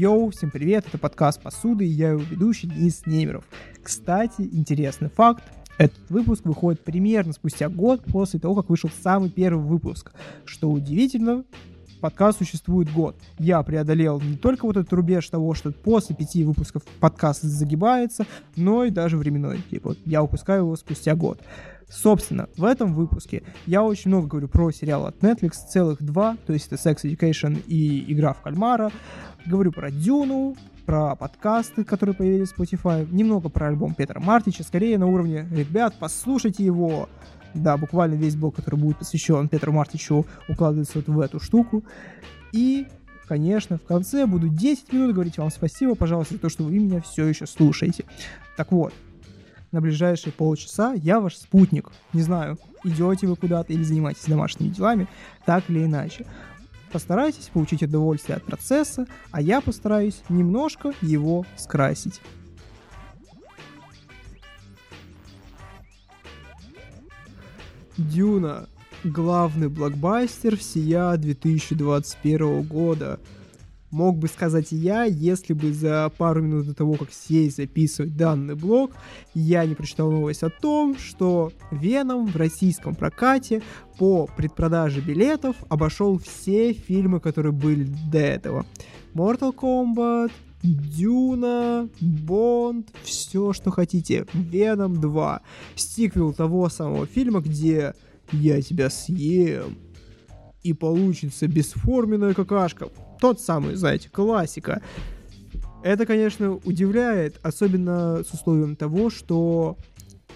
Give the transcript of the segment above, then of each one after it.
Йоу, всем привет, это подкаст «Посуды» и я его ведущий Денис Немеров. Кстати, интересный факт, этот выпуск выходит примерно спустя год после того, как вышел самый первый выпуск. Что удивительно, подкаст существует год. Я преодолел не только вот этот рубеж того, что после пяти выпусков подкаст загибается, но и даже временной. Типа, я выпускаю его спустя год. Собственно, в этом выпуске я очень много говорю про сериал от Netflix, целых два, то есть это Sex Education и Игра в кальмара. Говорю про Дюну, про подкасты, которые появились в Spotify, немного про альбом Петра Мартича, скорее на уровне «Ребят, послушайте его!» Да, буквально весь блог, который будет посвящен Петру Мартичу, укладывается вот в эту штуку. И, конечно, в конце буду 10 минут говорить вам спасибо, пожалуйста, за то, что вы меня все еще слушаете. Так вот, на ближайшие полчаса я ваш спутник. Не знаю, идете вы куда-то или занимаетесь домашними делами, так или иначе. Постарайтесь получить удовольствие от процесса, а я постараюсь немножко его скрасить. Дюна. Главный блокбастер всея 2021 года – мог бы сказать я, если бы за пару минут до того, как сесть записывать данный блог, я не прочитал новость о том, что Веном в российском прокате по предпродаже билетов обошел все фильмы, которые были до этого. Mortal Kombat, Дюна, Бонд, все, что хотите. Веном 2. Стиквел того самого фильма, где я тебя съем. И получится бесформенная какашка тот самый, знаете, классика. Это, конечно, удивляет, особенно с условием того, что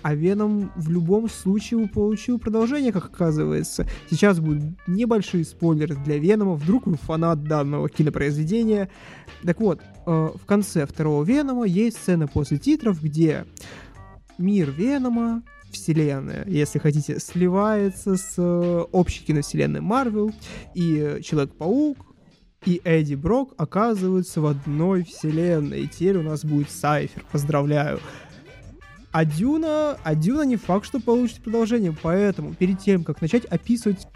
а Веном в любом случае получил продолжение, как оказывается. Сейчас будут небольшие спойлеры для Венома, вдруг вы фанат данного кинопроизведения. Так вот, э, в конце второго Венома есть сцена после титров, где мир Венома, вселенная, если хотите, сливается с э, общей киновселенной Марвел, и Человек-паук, и Эдди Брок оказываются в одной вселенной. И теперь у нас будет Сайфер. Поздравляю. А Дюна, а Дюна не факт, что получит продолжение, поэтому перед тем, как начать описывать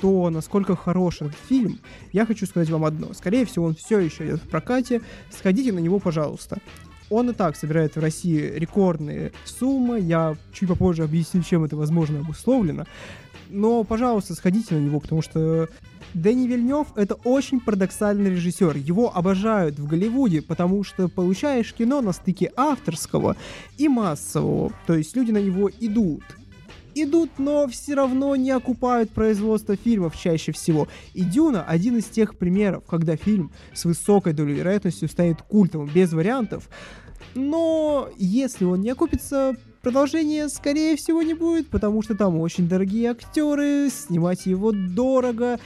то, насколько хорош этот фильм, я хочу сказать вам одно. Скорее всего, он все еще идет в прокате. Сходите на него, пожалуйста. Он и так собирает в России рекордные суммы. Я чуть попозже объясню, чем это возможно обусловлено. Но, пожалуйста, сходите на него, потому что Дэнни Вильнев — это очень парадоксальный режиссер. Его обожают в Голливуде, потому что получаешь кино на стыке авторского и массового. То есть люди на него идут. Идут, но все равно не окупают производство фильмов чаще всего. И «Дюна» — один из тех примеров, когда фильм с высокой долей вероятностью станет культовым, без вариантов. Но если он не окупится, продолжения, скорее всего, не будет, потому что там очень дорогие актеры, снимать его дорого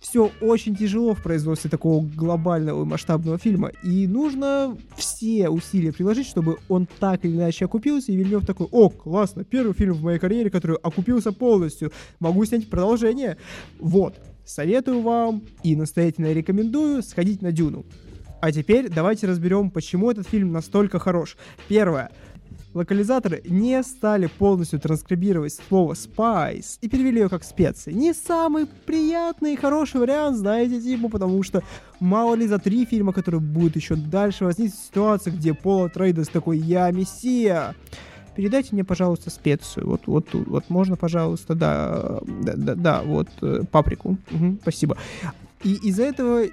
все очень тяжело в производстве такого глобального масштабного фильма, и нужно все усилия приложить, чтобы он так или иначе окупился, и Вильнев такой, о, классно, первый фильм в моей карьере, который окупился полностью, могу снять продолжение. Вот, советую вам и настоятельно рекомендую сходить на Дюну. А теперь давайте разберем, почему этот фильм настолько хорош. Первое локализаторы не стали полностью транскрибировать слово spice и перевели ее как специи. Не самый приятный и хороший вариант, знаете, типа, потому что мало ли за три фильма, которые будут еще дальше, возникнет ситуация, где Пола Трейдес такой «Я мессия!» передайте мне, пожалуйста, специю. Вот, вот, вот можно, пожалуйста, да, да, да, да вот, э, паприку. Угу, спасибо. И из-за этого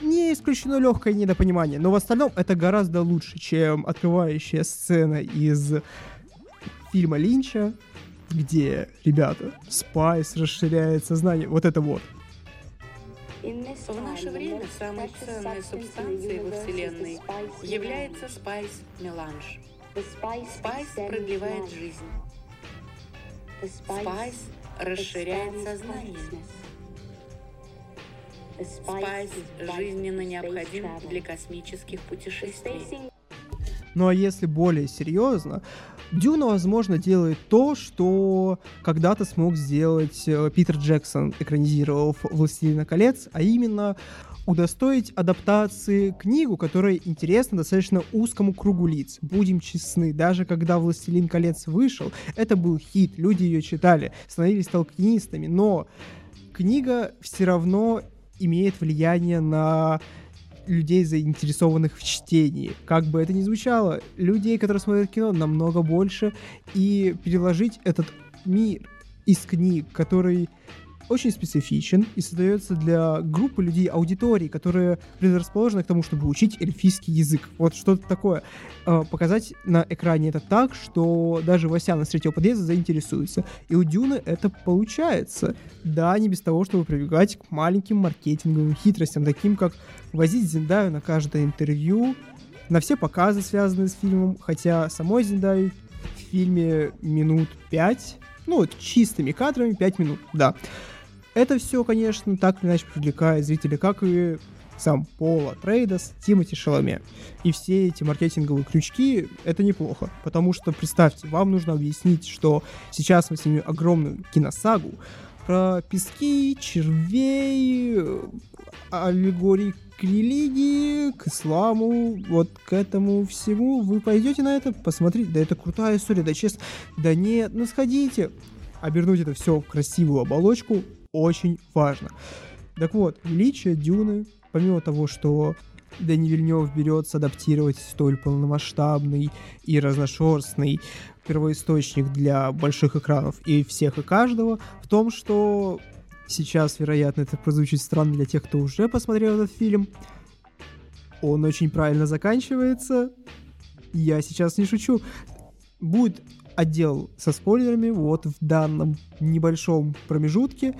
не исключено легкое недопонимание, но в остальном это гораздо лучше, чем открывающая сцена из фильма Линча, где, ребята, Спайс расширяет сознание. Вот это вот. В наше время самой ценной субстанцией во Вселенной является спайс-меланж. Спайс продлевает жизнь. Спайс расширяет сознание. Спайс жизненно необходим для космических путешествий. Ну а если более серьезно, Дюна, возможно, делает то, что когда-то смог сделать э, Питер Джексон, экранизировав «Властелина колец», а именно удостоить адаптации книгу, которая интересна достаточно узкому кругу лиц. Будем честны, даже когда «Властелин колец» вышел, это был хит, люди ее читали, становились толкинистами, но книга все равно имеет влияние на людей, заинтересованных в чтении. Как бы это ни звучало, людей, которые смотрят кино, намного больше, и переложить этот мир из книг, который очень специфичен и создается для группы людей, аудитории, которые предрасположены к тому, чтобы учить эльфийский язык. Вот что-то такое. Э, показать на экране это так, что даже Васяна с третьего подъезда заинтересуется. И у Дюны это получается. Да, не без того, чтобы прибегать к маленьким маркетинговым хитростям, таким как возить Зиндаю на каждое интервью, на все показы, связанные с фильмом, хотя самой Зиндай в фильме минут пять, ну, чистыми кадрами 5 минут, да. Это все, конечно, так или иначе привлекает зрителей, как и сам Пола Трейдос, Тимати Шаломе. И все эти маркетинговые крючки — это неплохо, потому что, представьте, вам нужно объяснить, что сейчас мы снимем огромную киносагу про пески, червей, аллегории к религии, к исламу, вот к этому всему. Вы пойдете на это, посмотрите, да это крутая история, да честно, да нет, ну сходите. Обернуть это все в красивую оболочку, очень важно. Так вот, величие Дюны, помимо того, что Дани Вильнев берется адаптировать столь полномасштабный и разношерстный первоисточник для больших экранов и всех и каждого, в том, что сейчас, вероятно, это прозвучит странно для тех, кто уже посмотрел этот фильм, он очень правильно заканчивается. Я сейчас не шучу. Будет отдел со спойлерами вот в данном небольшом промежутке.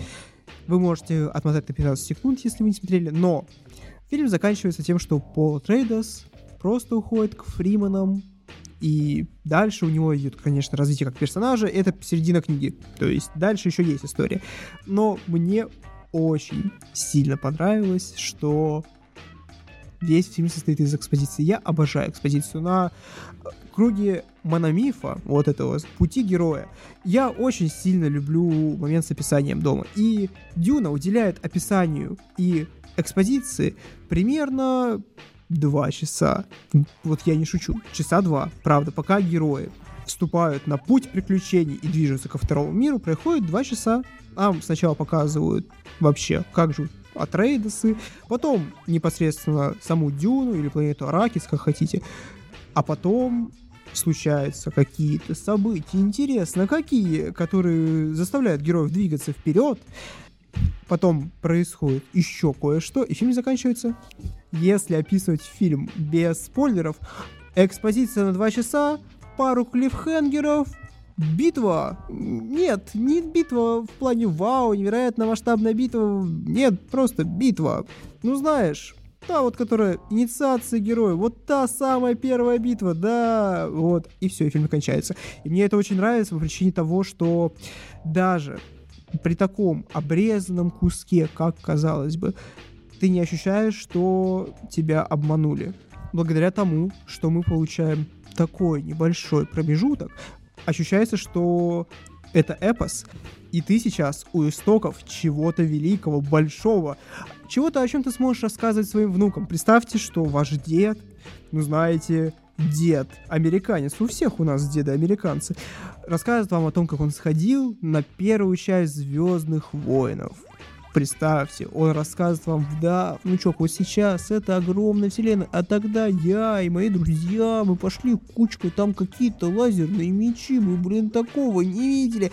Вы можете отмотать на 15 секунд, если вы не смотрели, но фильм заканчивается тем, что Пол Трейдос просто уходит к Фриманам, и дальше у него идет, конечно, развитие как персонажа, это середина книги, то есть дальше еще есть история. Но мне очень сильно понравилось, что весь фильм состоит из экспозиции. Я обожаю экспозицию. На круге мономифа, вот этого пути героя, я очень сильно люблю момент с описанием дома. И Дюна уделяет описанию и экспозиции примерно два часа. Вот я не шучу. Часа два, правда, пока герои вступают на путь приключений и движутся ко второму миру, проходит два часа. Нам сначала показывают вообще, как живут Атрейдесы, потом непосредственно саму Дюну или планету Аракис, как хотите, а потом случаются какие-то события, интересно, какие, которые заставляют героев двигаться вперед. Потом происходит еще кое-что, и фильм заканчивается. Если описывать фильм без спойлеров, экспозиция на два часа, пару клиффхенгеров, битва. Нет, не битва в плане вау, невероятно масштабная битва. Нет, просто битва. Ну знаешь, Та вот, которая инициация героя, вот та самая первая битва, да, вот, и все, и фильм кончается. И мне это очень нравится по причине того, что даже при таком обрезанном куске, как казалось бы, ты не ощущаешь, что тебя обманули. Благодаря тому, что мы получаем такой небольшой промежуток, ощущается, что это эпос, и ты сейчас у истоков чего-то великого, большого, чего-то, о чем ты сможешь рассказывать своим внукам. Представьте, что ваш дед, ну знаете, дед, американец, у всех у нас деды американцы, рассказывает вам о том, как он сходил на первую часть Звездных воинов. Представьте, он рассказывает вам, да, внучок, вот сейчас это огромная вселенная, а тогда я и мои друзья, мы пошли кучкой, там какие-то лазерные мечи, мы, блин, такого не видели.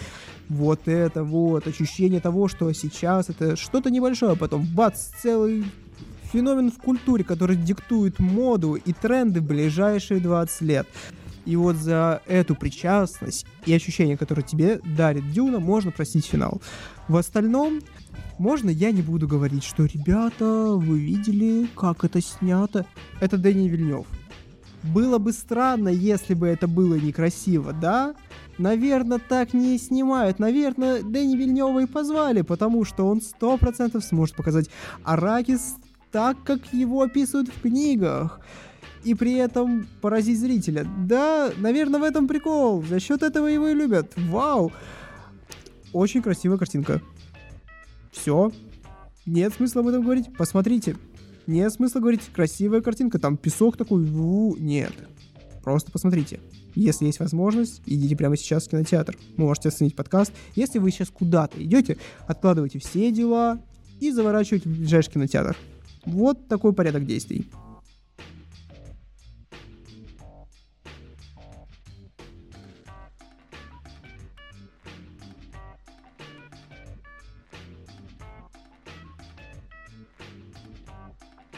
Вот это вот, ощущение того, что сейчас это что-то небольшое, а потом бац, целый феномен в культуре, который диктует моду и тренды в ближайшие 20 лет. И вот за эту причастность и ощущение, которое тебе дарит Дюна, можно простить финал. В остальном, можно я не буду говорить, что ребята, вы видели, как это снято? Это Дэнни Вильнев. Было бы странно, если бы это было некрасиво, да? Наверное, так не снимают. Наверное, Дэнни Вильнева и позвали, потому что он сто процентов сможет показать Аракис так, как его описывают в книгах и при этом поразить зрителя. Да, наверное, в этом прикол. За счет этого его и любят. Вау! Очень красивая картинка. Все. Нет смысла об этом говорить. Посмотрите. Нет смысла говорить, красивая картинка, там песок такой, ву, нет. Просто посмотрите. Если есть возможность, идите прямо сейчас в кинотеатр. Можете оценить подкаст. Если вы сейчас куда-то идете, откладывайте все дела и заворачивайте в ближайший кинотеатр. Вот такой порядок действий.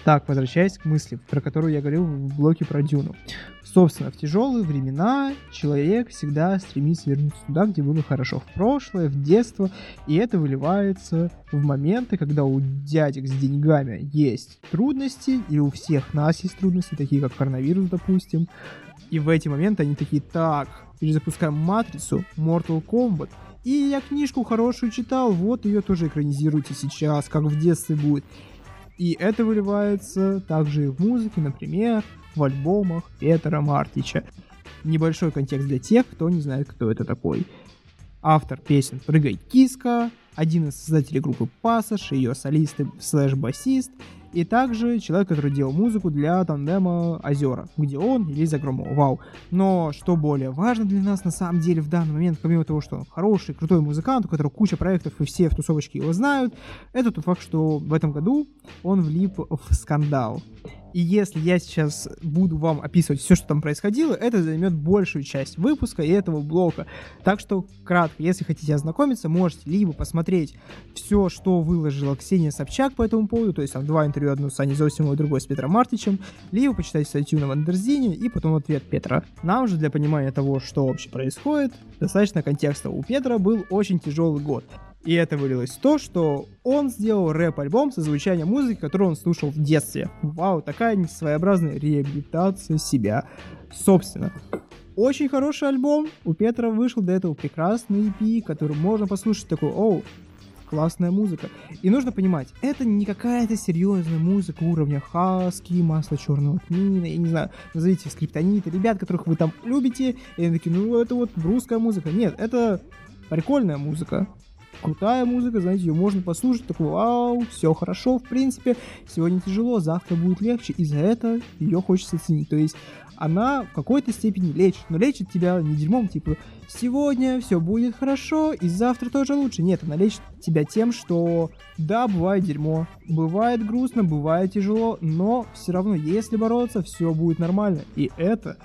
Так, возвращаясь к мысли, про которую я говорил в блоке про Дюну. Собственно, в тяжелые времена человек всегда стремится вернуться туда, где было хорошо, в прошлое, в детство, и это выливается в моменты, когда у дядек с деньгами есть трудности, и у всех нас есть трудности, такие как коронавирус, допустим, и в эти моменты они такие, так, перезапускаем Матрицу, Mortal Kombat, и я книжку хорошую читал, вот ее тоже экранизируйте сейчас, как в детстве будет. И это выливается также и в музыке, например, в альбомах Петра Мартича. Небольшой контекст для тех, кто не знает, кто это такой. Автор песен «Прыгай, киска», один из создателей группы Пассаж, ее солист слэш-басист, и также человек, который делал музыку для тандема Озера, где он и Лиза Громова. Вау. Но что более важно для нас на самом деле в данный момент, помимо того, что он хороший, крутой музыкант, у которого куча проектов и все в тусовочке его знают, это тот факт, что в этом году он влип в скандал. И если я сейчас буду вам описывать все, что там происходило, это займет большую часть выпуска и этого блока. Так что, кратко, если хотите ознакомиться, можете либо посмотреть все, что выложила Ксения Собчак по этому поводу, то есть там два интервью, одно с Аней Зосимовой, другое с Петром Мартичем, либо почитать статью на Wonderzine и потом ответ Петра. Нам же для понимания того, что вообще происходит, достаточно контекста. У Петра был очень тяжелый год. И это вылилось в то, что он сделал рэп-альбом со звучанием музыки, которую он слушал в детстве. Вау, такая своеобразная реабилитация себя. Собственно, очень хороший альбом. У Петра вышел до этого прекрасный EP, который можно послушать такой, оу, классная музыка. И нужно понимать, это не какая-то серьезная музыка уровня Хаски, Масло Черного Тмина, я не знаю, назовите скриптониты, ребят, которых вы там любите, и они такие, ну это вот русская музыка. Нет, это прикольная музыка крутая музыка, знаете, ее можно послушать, такой, вау, все хорошо, в принципе, сегодня тяжело, завтра будет легче, и за это ее хочется ценить. То есть она в какой-то степени лечит, но лечит тебя не дерьмом, типа, сегодня все будет хорошо, и завтра тоже лучше. Нет, она лечит тебя тем, что да, бывает дерьмо, бывает грустно, бывает тяжело, но все равно, если бороться, все будет нормально. И это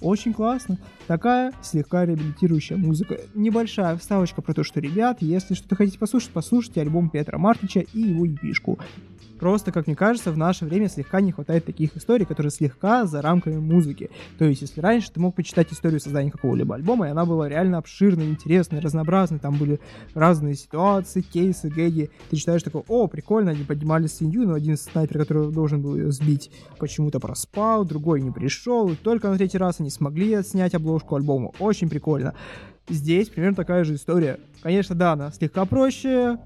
очень классно. Такая слегка реабилитирующая музыка. Небольшая вставочка про то, что, ребят, если что-то хотите послушать, послушайте альбом Петра Мартича и его епишку. Просто, как мне кажется, в наше время слегка не хватает таких историй, которые слегка за рамками музыки. То есть, если раньше ты мог почитать историю создания какого-либо альбома, и она была реально обширной, интересной, разнообразной, там были разные ситуации, кейсы, гэги, ты читаешь такой, о, прикольно, они поднимали свинью, но один снайпер, который должен был ее сбить, почему-то проспал, другой не пришел, и только на третий раз они смогли снять обложку альбома. Очень прикольно. Здесь примерно такая же история. Конечно, да, она слегка проще,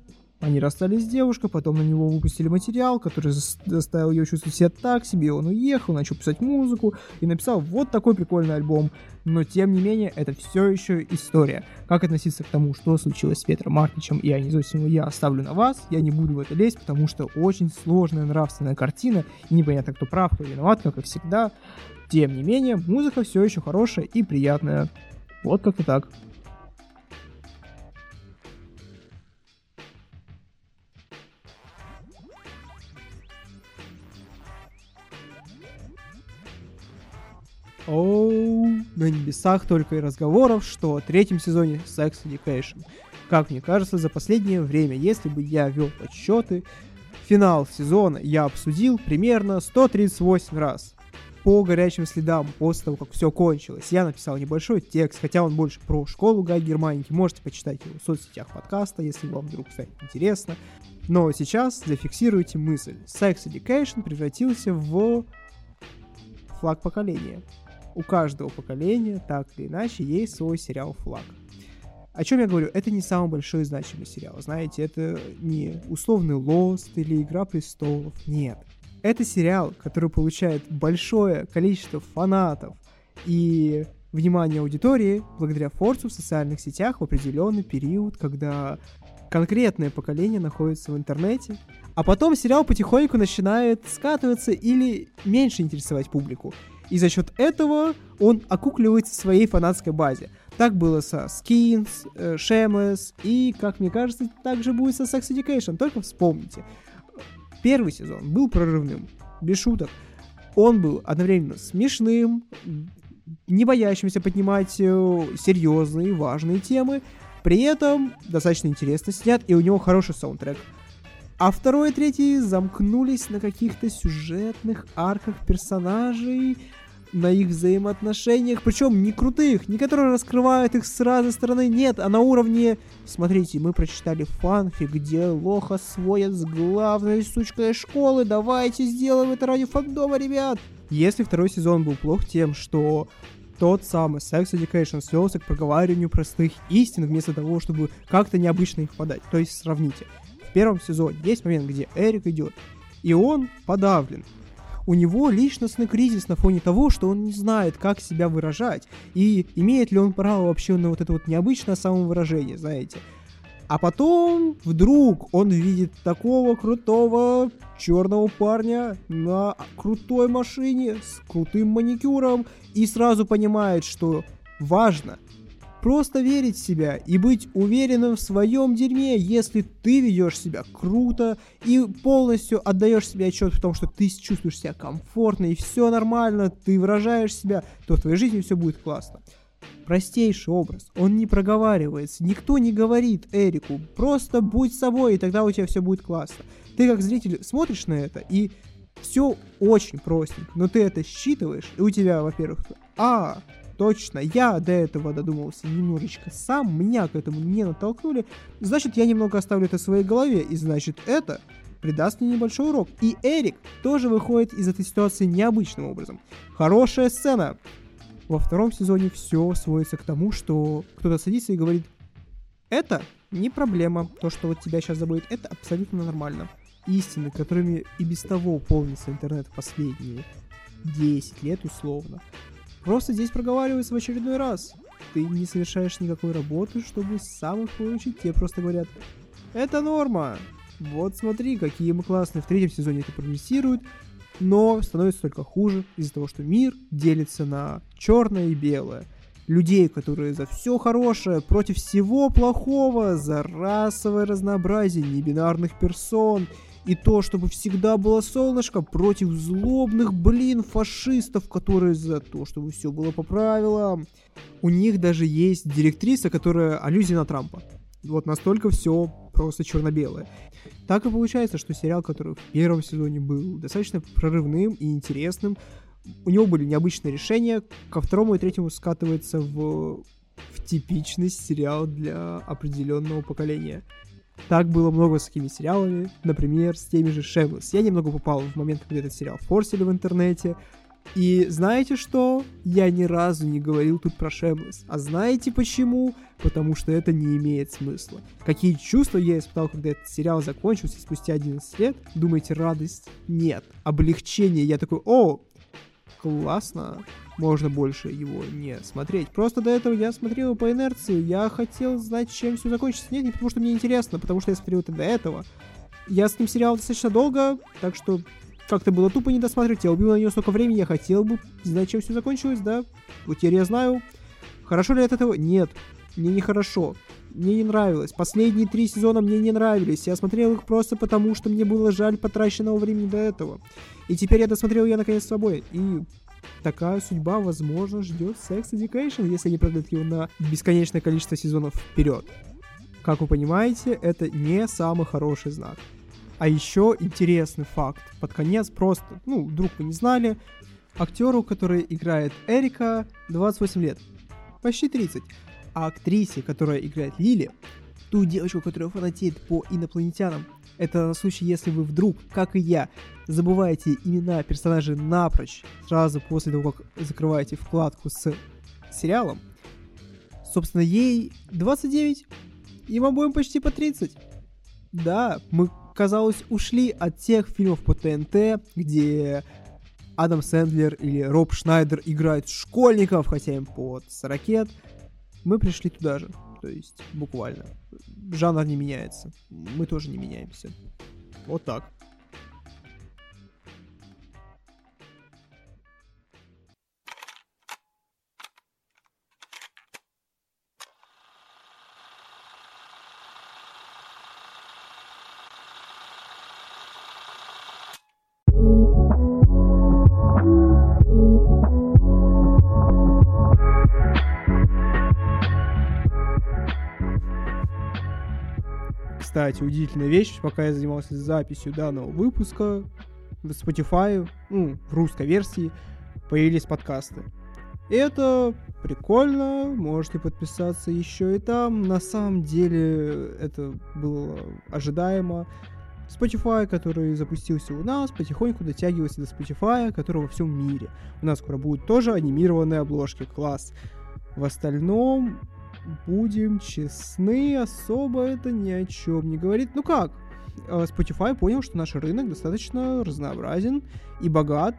они расстались с девушкой, потом на него выпустили материал, который заставил ее чувствовать себя так себе, он уехал, начал писать музыку и написал вот такой прикольный альбом. Но тем не менее, это все еще история. Как относиться к тому, что случилось с Петром Мартичем и Аней Зосимовой, я оставлю на вас. Я не буду в это лезть, потому что очень сложная нравственная картина, и непонятно, кто прав, кто виноват, как и всегда. Тем не менее, музыка все еще хорошая и приятная. Вот как-то так. Оу, на небесах только и разговоров, что о третьем сезоне Sex Education. Как мне кажется, за последнее время, если бы я вел подсчеты, финал сезона я обсудил примерно 138 раз. По горячим следам, после того, как все кончилось, я написал небольшой текст, хотя он больше про школу Гай Германики. Можете почитать его в соцсетях подкаста, если вам вдруг станет интересно. Но сейчас зафиксируйте мысль. Sex Education превратился в флаг поколения у каждого поколения, так или иначе, есть свой сериал «Флаг». О чем я говорю? Это не самый большой значимый сериал. Знаете, это не условный Лост или Игра престолов. Нет. Это сериал, который получает большое количество фанатов и внимание аудитории благодаря форсу в социальных сетях в определенный период, когда конкретное поколение находится в интернете, а потом сериал потихоньку начинает скатываться или меньше интересовать публику и за счет этого он окукливается в своей фанатской базе. Так было со Skins, э, Shameless, и, как мне кажется, так же будет со Sex Education, только вспомните. Первый сезон был прорывным, без шуток. Он был одновременно смешным, не боящимся поднимать э, серьезные, важные темы, при этом достаточно интересно снят, и у него хороший саундтрек. А второй и третий замкнулись на каких-то сюжетных арках персонажей, на их взаимоотношениях, причем не крутых, не которые раскрывают их с разной стороны, нет, а на уровне, смотрите, мы прочитали фанфик, где лоха сводят с главной сучкой школы, давайте сделаем это ради фандома, ребят. Если второй сезон был плох тем, что тот самый Sex Education свелся к проговариванию простых истин, вместо того, чтобы как-то необычно их подать. То есть сравните. В первом сезоне есть момент, где Эрик идет, и он подавлен у него личностный кризис на фоне того, что он не знает, как себя выражать, и имеет ли он право вообще на вот это вот необычное самовыражение, знаете. А потом вдруг он видит такого крутого черного парня на крутой машине с крутым маникюром и сразу понимает, что важно Просто верить в себя и быть уверенным в своем дерьме, если ты ведешь себя круто и полностью отдаешь себе отчет в том, что ты чувствуешь себя комфортно и все нормально, ты выражаешь себя, то в твоей жизни все будет классно. Простейший образ, он не проговаривается, никто не говорит Эрику, просто будь собой, и тогда у тебя все будет классно. Ты как зритель смотришь на это, и все очень простенько, но ты это считываешь, и у тебя, во-первых, а, Точно, я до этого додумался немножечко сам, меня к этому не натолкнули, значит, я немного оставлю это в своей голове, и значит, это придаст мне небольшой урок. И Эрик тоже выходит из этой ситуации необычным образом. Хорошая сцена. Во втором сезоне все сводится к тому, что кто-то садится и говорит, это не проблема, то, что вот тебя сейчас забудет, это абсолютно нормально. Истины, которыми и без того полнится интернет последние 10 лет условно, Просто здесь проговаривается в очередной раз. Ты не совершаешь никакой работы, чтобы сам их получить. Тебе просто говорят, это норма. Вот смотри, какие мы классные. В третьем сезоне это прогрессирует, но становится только хуже из-за того, что мир делится на черное и белое. Людей, которые за все хорошее, против всего плохого, за расовое разнообразие небинарных персон – и то, чтобы всегда было солнышко против злобных, блин, фашистов, которые за то, чтобы все было по правилам. У них даже есть директриса, которая аллюзия на Трампа. Вот настолько все просто черно-белое. Так и получается, что сериал, который в первом сезоне был достаточно прорывным и интересным, у него были необычные решения, ко второму и третьему скатывается в, в типичный сериал для определенного поколения. Так было много с такими сериалами, например, с теми же Shameless. Я немного попал в момент, когда этот сериал форсили в интернете, и знаете что? Я ни разу не говорил тут про Shameless. А знаете почему? Потому что это не имеет смысла. Какие чувства я испытал, когда этот сериал закончился спустя 11 лет? Думаете, радость? Нет. Облегчение. Я такой, о, классно, можно больше его не смотреть. Просто до этого я смотрел его по инерции, я хотел знать, чем все закончится. Нет, не потому что мне интересно, потому что я смотрел это до этого. Я с ним сериал достаточно долго, так что как-то было тупо не досматривать. Я убил на нее столько времени, я хотел бы знать, чем все закончилось, да. Вот теперь я знаю. Хорошо ли от этого? Нет. Мне не хорошо. Мне не нравилось. Последние три сезона мне не нравились. Я смотрел их просто потому, что мне было жаль потраченного времени до этого. И теперь я досмотрел я наконец с собой. И такая судьба, возможно, ждет Sex Education, если они продлят его на бесконечное количество сезонов вперед. Как вы понимаете, это не самый хороший знак. А еще интересный факт. Под конец просто, ну, вдруг вы не знали, актеру, который играет Эрика, 28 лет. Почти 30. А актрисе, которая играет Лили, ту девочку, которая фанатеет по инопланетянам, это на случай, если вы вдруг, как и я, забываете имена персонажей напрочь сразу после того, как закрываете вкладку с сериалом. Собственно, ей 29, и мы будем почти по 30. Да, мы, казалось, ушли от тех фильмов по ТНТ, где Адам Сэндлер или Роб Шнайдер играют школьников, хотя им под 40 Мы пришли туда же, то есть буквально жанр не меняется. Мы тоже не меняемся. Вот так. Кстати, удивительная вещь, пока я занимался записью данного выпуска, в Spotify, ну, в русской версии, появились подкасты. Это прикольно, можете подписаться еще и там. На самом деле это было ожидаемо. Spotify, который запустился у нас, потихоньку дотягивается до Spotify, который во всем мире. У нас скоро будут тоже анимированные обложки, класс. В остальном, будем честны, особо это ни о чем не говорит. Ну как, э, Spotify понял, что наш рынок достаточно разнообразен и богат,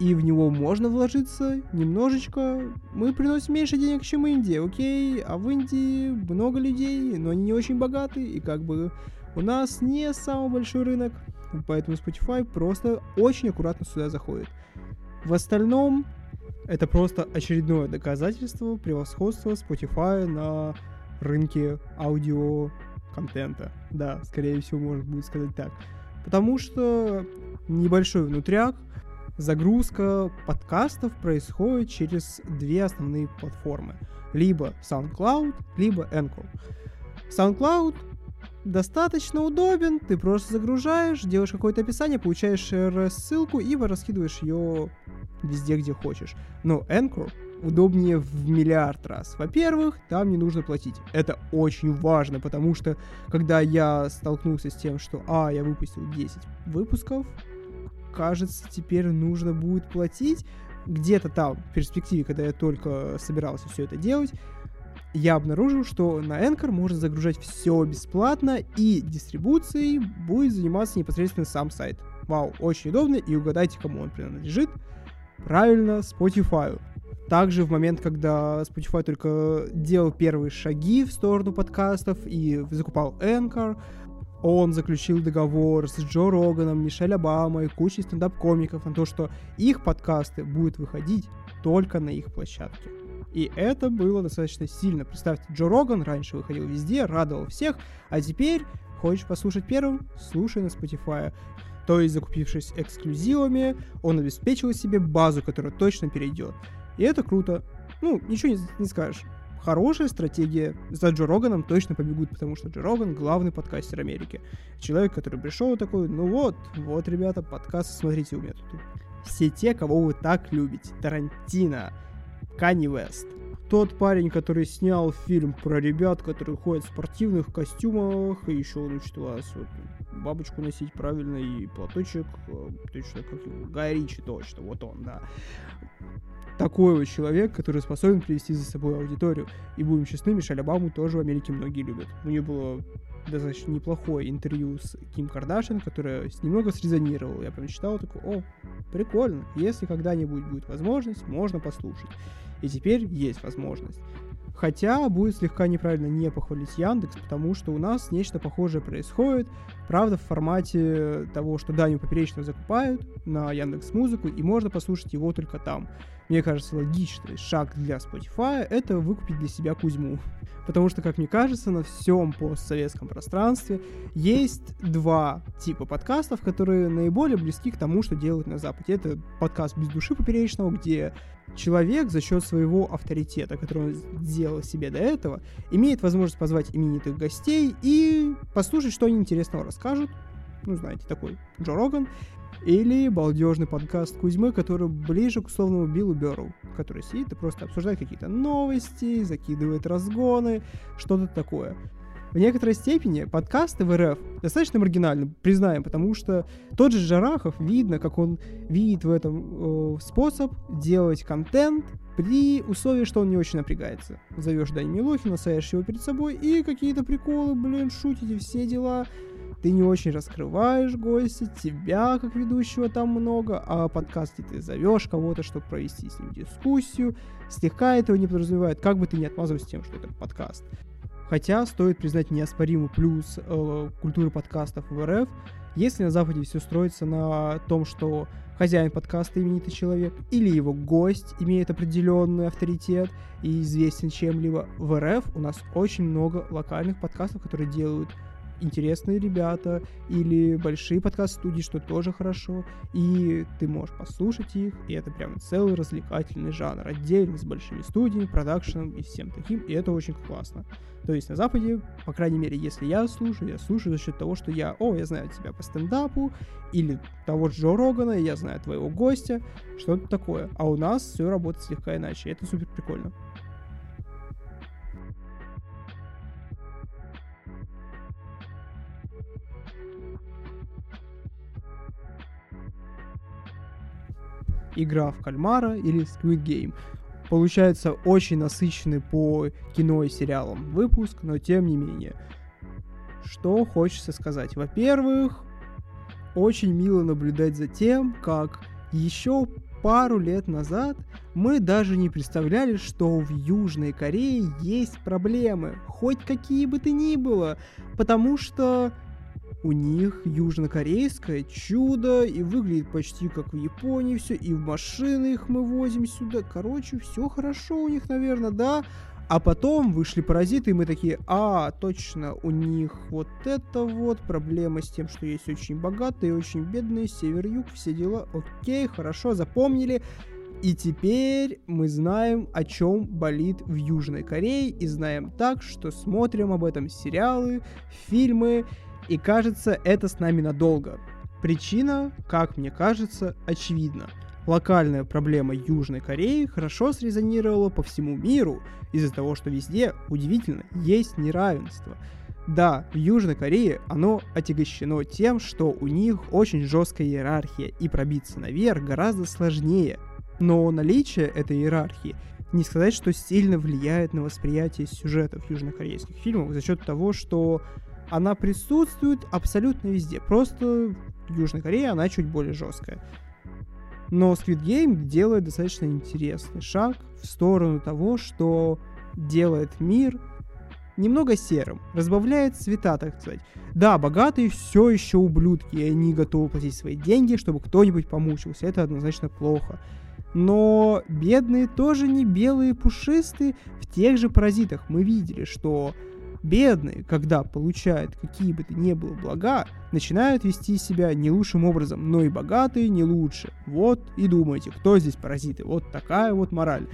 и в него можно вложиться немножечко. Мы приносим меньше денег, чем Индия, окей? А в Индии много людей, но они не очень богаты, и как бы у нас не самый большой рынок, поэтому Spotify просто очень аккуратно сюда заходит. В остальном, это просто очередное доказательство превосходства Spotify на рынке аудио контента. Да, скорее всего, можно будет сказать так. Потому что небольшой внутряк, загрузка подкастов происходит через две основные платформы. Либо SoundCloud, либо Anchor. SoundCloud достаточно удобен, ты просто загружаешь, делаешь какое-то описание, получаешь ссылку и раскидываешь ее везде, где хочешь. Но Anchor удобнее в миллиард раз. Во-первых, там не нужно платить. Это очень важно, потому что когда я столкнулся с тем, что, а, я выпустил 10 выпусков, кажется, теперь нужно будет платить. Где-то там, в перспективе, когда я только собирался все это делать, я обнаружил, что на Anchor можно загружать все бесплатно, и дистрибуцией будет заниматься непосредственно сам сайт. Вау, очень удобно, и угадайте, кому он принадлежит. Правильно, Spotify. Также в момент, когда Spotify только делал первые шаги в сторону подкастов и закупал Anchor, он заключил договор с Джо Роганом, Мишель Обамой, кучей стендап-комиков на то, что их подкасты будут выходить только на их площадке. И это было достаточно сильно. Представьте, Джо Роган раньше выходил везде, радовал всех, а теперь хочешь послушать первым? Слушай на Spotify. То есть, закупившись эксклюзивами, он обеспечил себе базу, которая точно перейдет. И это круто. Ну, ничего не, не скажешь. Хорошая стратегия. За Джо Роганом точно побегут, потому что Джо Роган главный подкастер Америки. Человек, который пришел такой, ну вот, вот, ребята, подкаст, смотрите, у меня тут все те, кого вы так любите. Тарантино, Канни Вест. Тот парень, который снял фильм про ребят, которые ходят в спортивных костюмах, и еще он учит вас вот, бабочку носить правильно и платочек, э, точно как его, Гай Ричи, точно, вот он, да. Такой вот человек, который способен привести за собой аудиторию. И будем честны, Мишель Обаму тоже в Америке многие любят. У нее было достаточно неплохое интервью с Ким Кардашин, которое немного срезонировало. Я прям читал, такой, о, прикольно, если когда-нибудь будет возможность, можно послушать. И теперь есть возможность. Хотя будет слегка неправильно не похвалить Яндекс, потому что у нас нечто похожее происходит, правда, в формате того, что Даню Поперечного закупают на Яндекс Музыку, и можно послушать его только там. Мне кажется, логичный шаг для Spotify — это выкупить для себя Кузьму. Потому что, как мне кажется, на всем постсоветском пространстве есть два типа подкастов, которые наиболее близки к тому, что делают на Западе. Это подкаст «Без души поперечного», где человек за счет своего авторитета, который он сделал себе до этого, имеет возможность позвать именитых гостей и послушать, что они интересного расскажут. Ну, знаете, такой Джо Роган. Или балдежный подкаст Кузьмы, который ближе к условному Биллу Беру, который сидит и просто обсуждает какие-то новости, закидывает разгоны, что-то такое в некоторой степени подкасты в РФ достаточно маргинальны, признаем, потому что тот же Жарахов, видно, как он видит в этом э, способ делать контент при условии, что он не очень напрягается. Зовешь Дани Милохина, ставишь его перед собой и какие-то приколы, блин, шутите, все дела. Ты не очень раскрываешь гостя, тебя как ведущего там много, а подкасте ты зовешь кого-то, чтобы провести с ним дискуссию. Слегка этого не подразумевает, как бы ты не отмазывался тем, что это подкаст. Хотя стоит признать неоспоримый плюс э, культуры подкастов в РФ, если на Западе все строится на том, что хозяин подкаста именитый человек, или его гость имеет определенный авторитет и известен чем-либо, в РФ у нас очень много локальных подкастов, которые делают интересные ребята, или большие подкаст-студии, что тоже хорошо, и ты можешь послушать их, и это прям целый развлекательный жанр, отдельно с большими студиями, продакшеном и всем таким, и это очень классно. То есть на Западе, по крайней мере, если я слушаю, я слушаю за счет того, что я, о, я знаю тебя по стендапу, или того Джо Рогана, я знаю твоего гостя, что-то такое. А у нас все работает слегка иначе, и это супер прикольно. Игра в кальмара или Squid Game. Получается очень насыщенный по кино и сериалам выпуск, но тем не менее. Что хочется сказать? Во-первых, очень мило наблюдать за тем, как еще пару лет назад мы даже не представляли, что в Южной Корее есть проблемы, хоть какие бы то ни было, потому что у них южнокорейское чудо, и выглядит почти как в Японии все, и в машины их мы возим сюда. Короче, все хорошо у них, наверное, да. А потом вышли паразиты, и мы такие, а, точно, у них вот это вот проблема с тем, что есть очень богатые очень бедные, север-юг, все дела, окей, хорошо, запомнили. И теперь мы знаем, о чем болит в Южной Корее, и знаем так, что смотрим об этом сериалы, фильмы, и кажется, это с нами надолго. Причина, как мне кажется, очевидна. Локальная проблема Южной Кореи хорошо срезонировала по всему миру из-за того, что везде, удивительно, есть неравенство. Да, в Южной Корее оно отягощено тем, что у них очень жесткая иерархия, и пробиться наверх гораздо сложнее. Но наличие этой иерархии не сказать, что сильно влияет на восприятие сюжетов южнокорейских фильмов за счет того, что она присутствует абсолютно везде. Просто в Южной Корее она чуть более жесткая. Но Squid Game делает достаточно интересный шаг в сторону того, что делает мир немного серым, разбавляет цвета, так сказать. Да, богатые все еще ублюдки, и они готовы платить свои деньги, чтобы кто-нибудь помучился. Это однозначно плохо. Но бедные тоже не белые пушистые. В тех же паразитах мы видели, что Бедные, когда получают какие бы то ни было блага, начинают вести себя не лучшим образом, но и богатые не лучше. Вот и думайте, кто здесь паразиты. Вот такая вот мораль.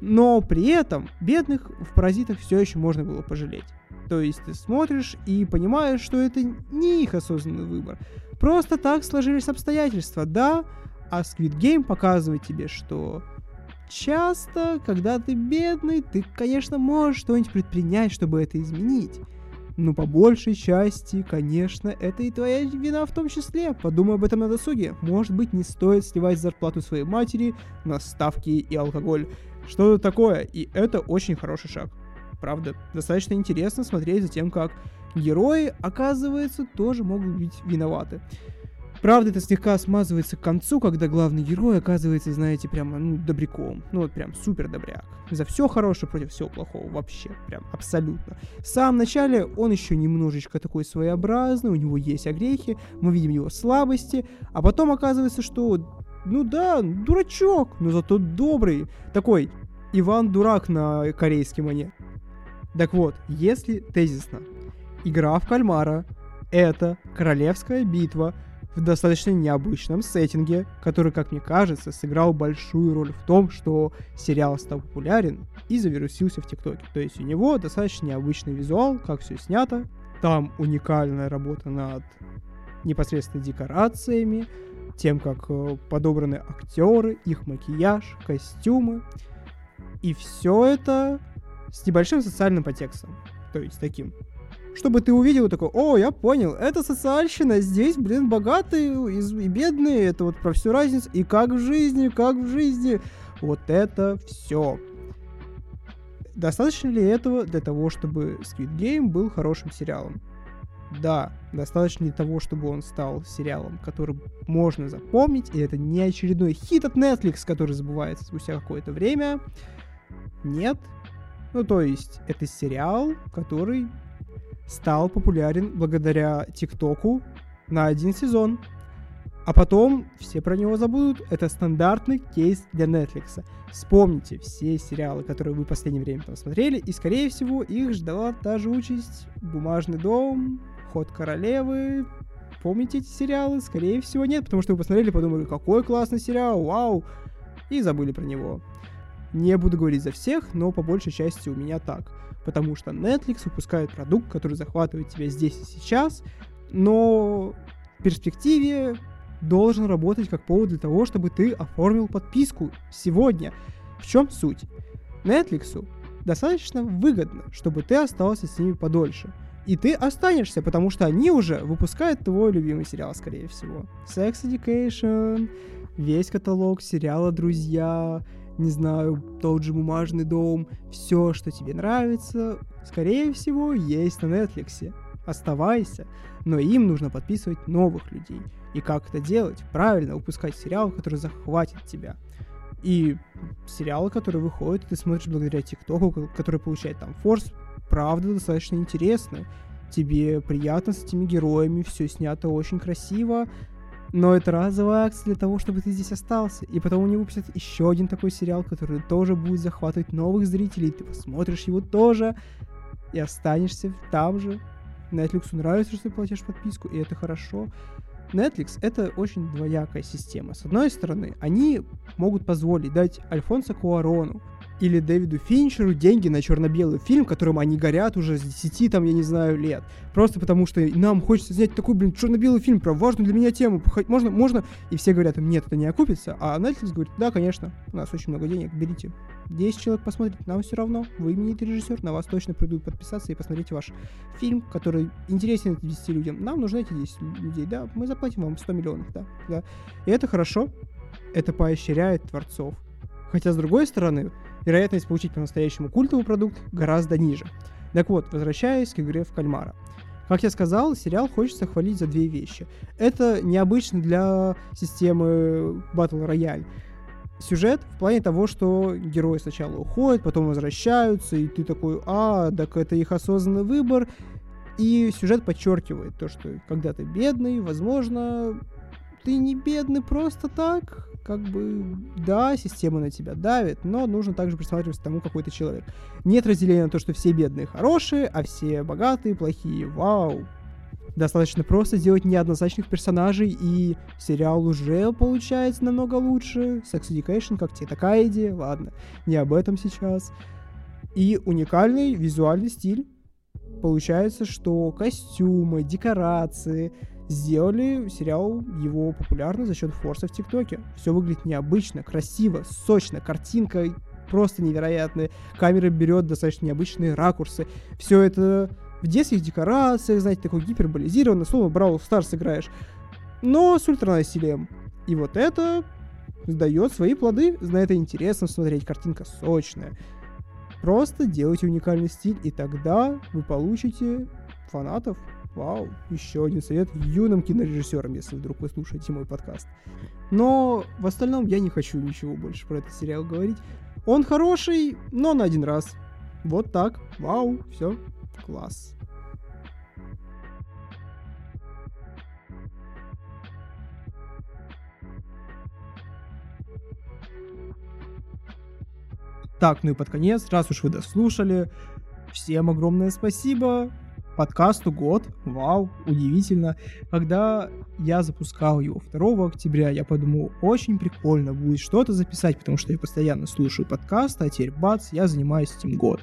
Но при этом бедных в паразитах все еще можно было пожалеть. То есть ты смотришь и понимаешь, что это не их осознанный выбор. Просто так сложились обстоятельства, да, а Squid Game показывает тебе, что часто, когда ты бедный, ты, конечно, можешь что-нибудь предпринять, чтобы это изменить. Но по большей части, конечно, это и твоя вина в том числе. Подумай об этом на досуге. Может быть, не стоит сливать зарплату своей матери на ставки и алкоголь. Что-то такое. И это очень хороший шаг. Правда, достаточно интересно смотреть за тем, как герои, оказывается, тоже могут быть виноваты. Правда, это слегка смазывается к концу, когда главный герой оказывается, знаете, прямо, ну, добряком. Ну, вот прям супер добряк. За все хорошее против всего плохого. Вообще, прям абсолютно. В самом начале он еще немножечко такой своеобразный, у него есть огрехи, мы видим его слабости, а потом оказывается, что, ну да, дурачок, но зато добрый. Такой Иван Дурак на корейский манер. Так вот, если тезисно, игра в кальмара — это королевская битва — в достаточно необычном сеттинге, который, как мне кажется, сыграл большую роль в том, что сериал стал популярен и завирусился в ТикТоке. То есть у него достаточно необычный визуал, как все снято. Там уникальная работа над непосредственно декорациями, тем, как э, подобраны актеры, их макияж, костюмы. И все это с небольшим социальным подтекстом. То есть таким чтобы ты увидел такой, о, я понял, это социальщина, здесь, блин, богатые и бедные, это вот про всю разницу, и как в жизни, как в жизни, вот это все. Достаточно ли этого для того, чтобы Squid Game был хорошим сериалом? Да, достаточно ли того, чтобы он стал сериалом, который можно запомнить, и это не очередной хит от Netflix, который забывается спустя какое-то время? Нет. Ну, то есть, это сериал, который стал популярен благодаря ТикТоку на один сезон. А потом все про него забудут. Это стандартный кейс для Netflix. Вспомните все сериалы, которые вы в последнее время посмотрели, и, скорее всего, их ждала та же участь. «Бумажный дом», Ход королевы. Помните эти сериалы? Скорее всего, нет, потому что вы посмотрели, подумали, какой классный сериал, вау, и забыли про него. Не буду говорить за всех, но по большей части у меня так. Потому что Netflix выпускает продукт, который захватывает тебя здесь и сейчас, но в перспективе должен работать как повод для того, чтобы ты оформил подписку сегодня. В чем суть? Netflix достаточно выгодно, чтобы ты остался с ними подольше. И ты останешься, потому что они уже выпускают твой любимый сериал, скорее всего. Sex Education, весь каталог сериала «Друзья», не знаю, тот же «Бумажный дом», все, что тебе нравится, скорее всего, есть на Netflix. Оставайся, но им нужно подписывать новых людей. И как это делать? Правильно, выпускать сериал, который захватит тебя. И сериалы, которые выходят, ты смотришь благодаря ТикТоку, который получает там форс, правда достаточно интересно. Тебе приятно с этими героями, все снято очень красиво, но это разовая акция для того, чтобы ты здесь остался. И потом они выпустят еще один такой сериал, который тоже будет захватывать новых зрителей. Ты посмотришь его тоже и останешься там же. Netflix нравится, что ты платишь подписку, и это хорошо. Netflix — это очень двоякая система. С одной стороны, они могут позволить дать Альфонсо Куарону или Дэвиду Финчеру деньги на черно-белый фильм, которым они горят уже с 10, там, я не знаю, лет. Просто потому что нам хочется снять такой, блин, черно-белый фильм про важную для меня тему. Можно, можно? И все говорят им, нет, это не окупится. А Netflix говорит, да, конечно, у нас очень много денег, берите. 10 человек посмотрит, нам все равно. Вы именитый режиссер, на вас точно придут подписаться и посмотреть ваш фильм, который интересен этим 10 людям. Нам нужны эти 10 людей, да, мы заплатим вам 100 миллионов, да, да. И это хорошо, это поощряет творцов. Хотя, с другой стороны, вероятность получить по-настоящему культовый продукт гораздо ниже. Так вот, возвращаясь к игре в кальмара. Как я сказал, сериал хочется хвалить за две вещи. Это необычно для системы Battle Royale. Сюжет в плане того, что герои сначала уходят, потом возвращаются, и ты такой, а, так это их осознанный выбор. И сюжет подчеркивает то, что когда ты бедный, возможно, ты не бедный просто так, как бы, да, система на тебя давит, но нужно также присматриваться к тому, какой ты человек. Нет разделения на то, что все бедные хорошие, а все богатые плохие. Вау. Достаточно просто сделать неоднозначных персонажей, и сериал уже получается намного лучше. Sex Education, как тебе такая идея? Ладно, не об этом сейчас. И уникальный визуальный стиль. Получается, что костюмы, декорации, сделали сериал его популярный за счет форса в ТикТоке. Все выглядит необычно, красиво, сочно, картинка просто невероятная, камера берет достаточно необычные ракурсы. Все это в детских декорациях, знаете, такой гиперболизированно, словно Brawl Stars играешь, но с ультранасилием. И вот это дает свои плоды, на это интересно смотреть, картинка сочная. Просто делайте уникальный стиль, и тогда вы получите фанатов, Вау, еще один совет юным кинорежиссерам, если вдруг вы слушаете мой подкаст. Но в остальном я не хочу ничего больше про этот сериал говорить. Он хороший, но на один раз. Вот так. Вау, все, класс. Так, ну и под конец, раз уж вы дослушали, всем огромное спасибо подкасту год. Вау, удивительно. Когда я запускал его 2 октября, я подумал, очень прикольно будет что-то записать, потому что я постоянно слушаю подкасты, а теперь бац, я занимаюсь этим год.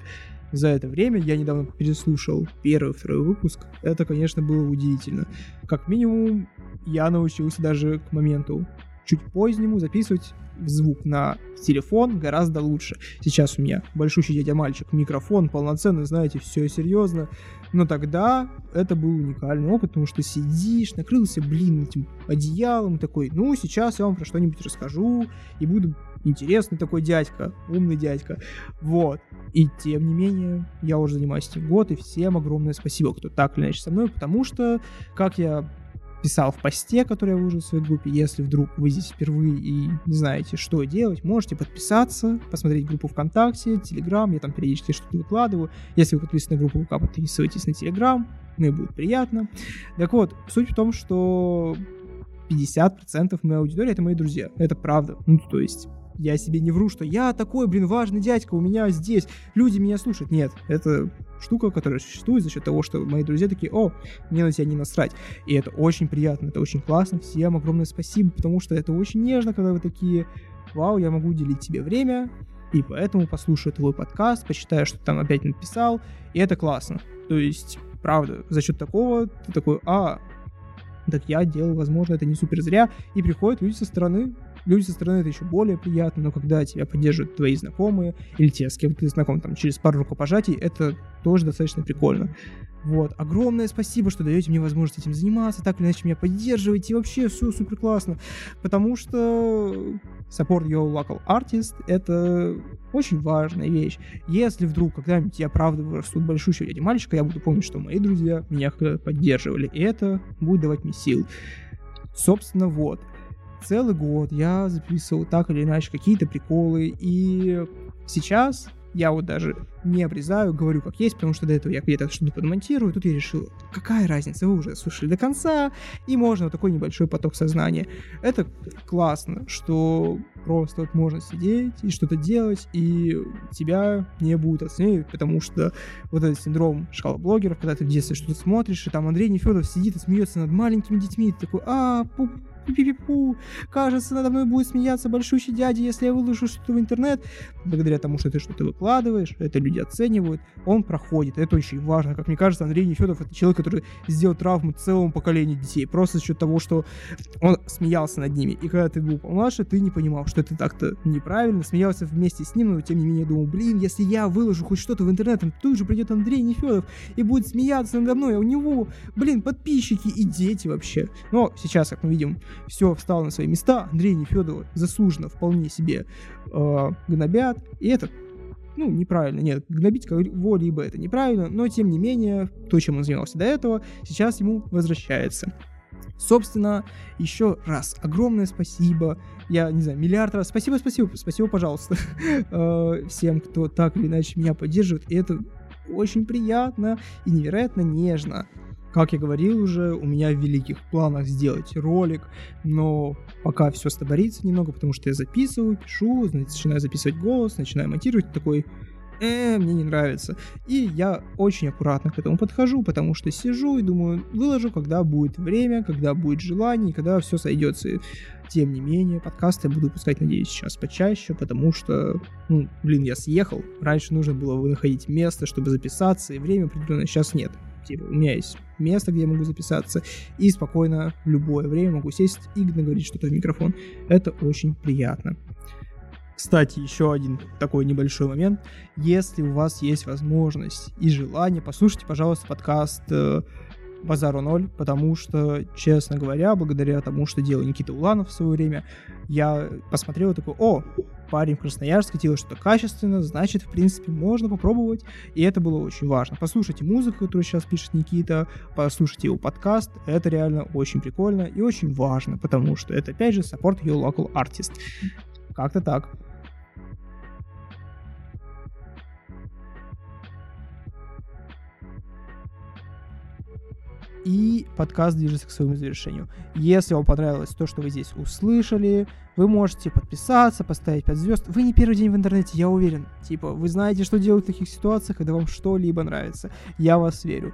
За это время я недавно переслушал первый второй выпуск. Это, конечно, было удивительно. Как минимум, я научился даже к моменту чуть позднему записывать звук на телефон гораздо лучше. Сейчас у меня большущий дядя мальчик, микрофон полноценный, знаете, все серьезно. Но тогда это был уникальный опыт, потому что сидишь, накрылся, блин, этим одеялом, такой, ну, сейчас я вам про что-нибудь расскажу, и буду интересный такой дядька, умный дядька. Вот. И тем не менее, я уже занимаюсь этим год, и всем огромное спасибо, кто так или иначе со мной, потому что, как я писал в посте, который я выложил в своей группе. Если вдруг вы здесь впервые и не знаете, что делать, можете подписаться, посмотреть группу ВКонтакте, Телеграм, я там периодически что-то выкладываю. Если вы подписаны на группу ВК, подписывайтесь на Телеграм, мне будет приятно. Так вот, суть в том, что 50% моей аудитории это мои друзья. Это правда. Ну, то есть, я себе не вру, что я такой, блин, важный дядька, у меня здесь люди меня слушают. Нет, это штука, которая существует за счет того, что мои друзья такие, о, мне на тебя не насрать. И это очень приятно, это очень классно. Всем огромное спасибо, потому что это очень нежно, когда вы такие, вау, я могу уделить тебе время, и поэтому послушаю твой подкаст, почитаю, что ты там опять написал, и это классно. То есть, правда, за счет такого ты такой, а, так я делал, возможно, это не супер зря, и приходят люди со стороны, люди со стороны это еще более приятно, но когда тебя поддерживают твои знакомые, или те, с кем ты знаком там через пару рукопожатий, это тоже достаточно прикольно. Вот. Огромное спасибо, что даете мне возможность этим заниматься, так или иначе меня поддерживаете, и вообще все супер классно. Потому что support your local artist — это очень важная вещь. Если вдруг когда-нибудь я правда вырасту большущего дяди мальчика, я буду помнить, что мои друзья меня поддерживали, и это будет давать мне сил. Собственно, вот. Целый год я записывал так или иначе какие-то приколы, и сейчас я вот даже не обрезаю, говорю как есть, потому что до этого я где-то что-то подмонтирую, тут я решил, какая разница, вы уже слушали до конца, и можно такой небольшой поток сознания. Это классно, что просто вот можно сидеть и что-то делать, и тебя не будут оценивать, потому что вот этот синдром шкала блогеров, когда ты в детстве что-то смотришь, и там Андрей Нефедов сидит и смеется над маленькими детьми, и ты такой, а, пуп, пи-пи-пу, кажется, надо мной будет смеяться большущий дядя, если я выложу что-то в интернет. Благодаря тому, что ты что-то выкладываешь, это люди оценивают, он проходит. Это очень важно. Как мне кажется, Андрей Нефедов это человек, который сделал травму целому поколению детей. Просто за счет того, что он смеялся над ними. И когда ты был помладше, ты не понимал, что это так-то неправильно. Смеялся вместе с ним, но тем не менее думал, блин, если я выложу хоть что-то в интернет, тут же придет Андрей Нефедов и будет смеяться надо мной, а у него, блин, подписчики и дети вообще. Но сейчас, как мы видим, все встало на свои места, Андрей Нефедова заслуженно вполне себе э, гнобят, и это ну, неправильно, нет, гнобить кого-либо это неправильно, но тем не менее, то, чем он занимался до этого, сейчас ему возвращается. Собственно, еще раз огромное спасибо. Я не знаю, миллиард раз. Спасибо, спасибо, спасибо, пожалуйста. Э, всем, кто так или иначе меня поддерживает. И это очень приятно и невероятно нежно. Как я говорил уже, у меня в великих планах сделать ролик, но пока все стаборится немного, потому что я записываю, пишу, начинаю записывать голос, начинаю монтировать, такой, э, мне не нравится. И я очень аккуратно к этому подхожу, потому что сижу и думаю, выложу, когда будет время, когда будет желание, когда все сойдется. Тем не менее, подкасты я буду пускать, надеюсь, сейчас почаще, потому что, ну, блин, я съехал. Раньше нужно было находить место, чтобы записаться, и время определенное сейчас нет. Типа, у меня есть место, где я могу записаться, и спокойно в любое время могу сесть и наговорить что-то в микрофон. Это очень приятно. Кстати, еще один такой небольшой момент. Если у вас есть возможность и желание, послушайте, пожалуйста, подкаст э, Базару ноль, потому что, честно говоря, благодаря тому, что делал Никита Уланов в свое время, я посмотрел и такой, о, парень в Красноярске делает что-то качественно, значит, в принципе, можно попробовать, и это было очень важно. Послушайте музыку, которую сейчас пишет Никита, послушайте его подкаст, это реально очень прикольно и очень важно, потому что это, опять же, support your local artist. Как-то так. И подкаст движется к своему завершению. Если вам понравилось то, что вы здесь услышали, вы можете подписаться, поставить 5 звезд. Вы не первый день в интернете, я уверен. Типа, вы знаете, что делать в таких ситуациях, когда вам что-либо нравится. Я вас верю.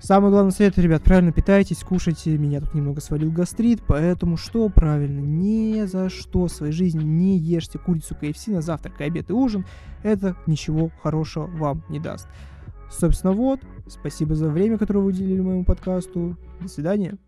Самый главный совет, ребят, правильно питайтесь, кушайте. Меня тут немного свалил гастрит, поэтому что правильно? Ни за что в своей жизни не ешьте курицу KFC на завтрак, обед и ужин. Это ничего хорошего вам не даст. Собственно, вот. Спасибо за время, которое вы уделили моему подкасту. До свидания.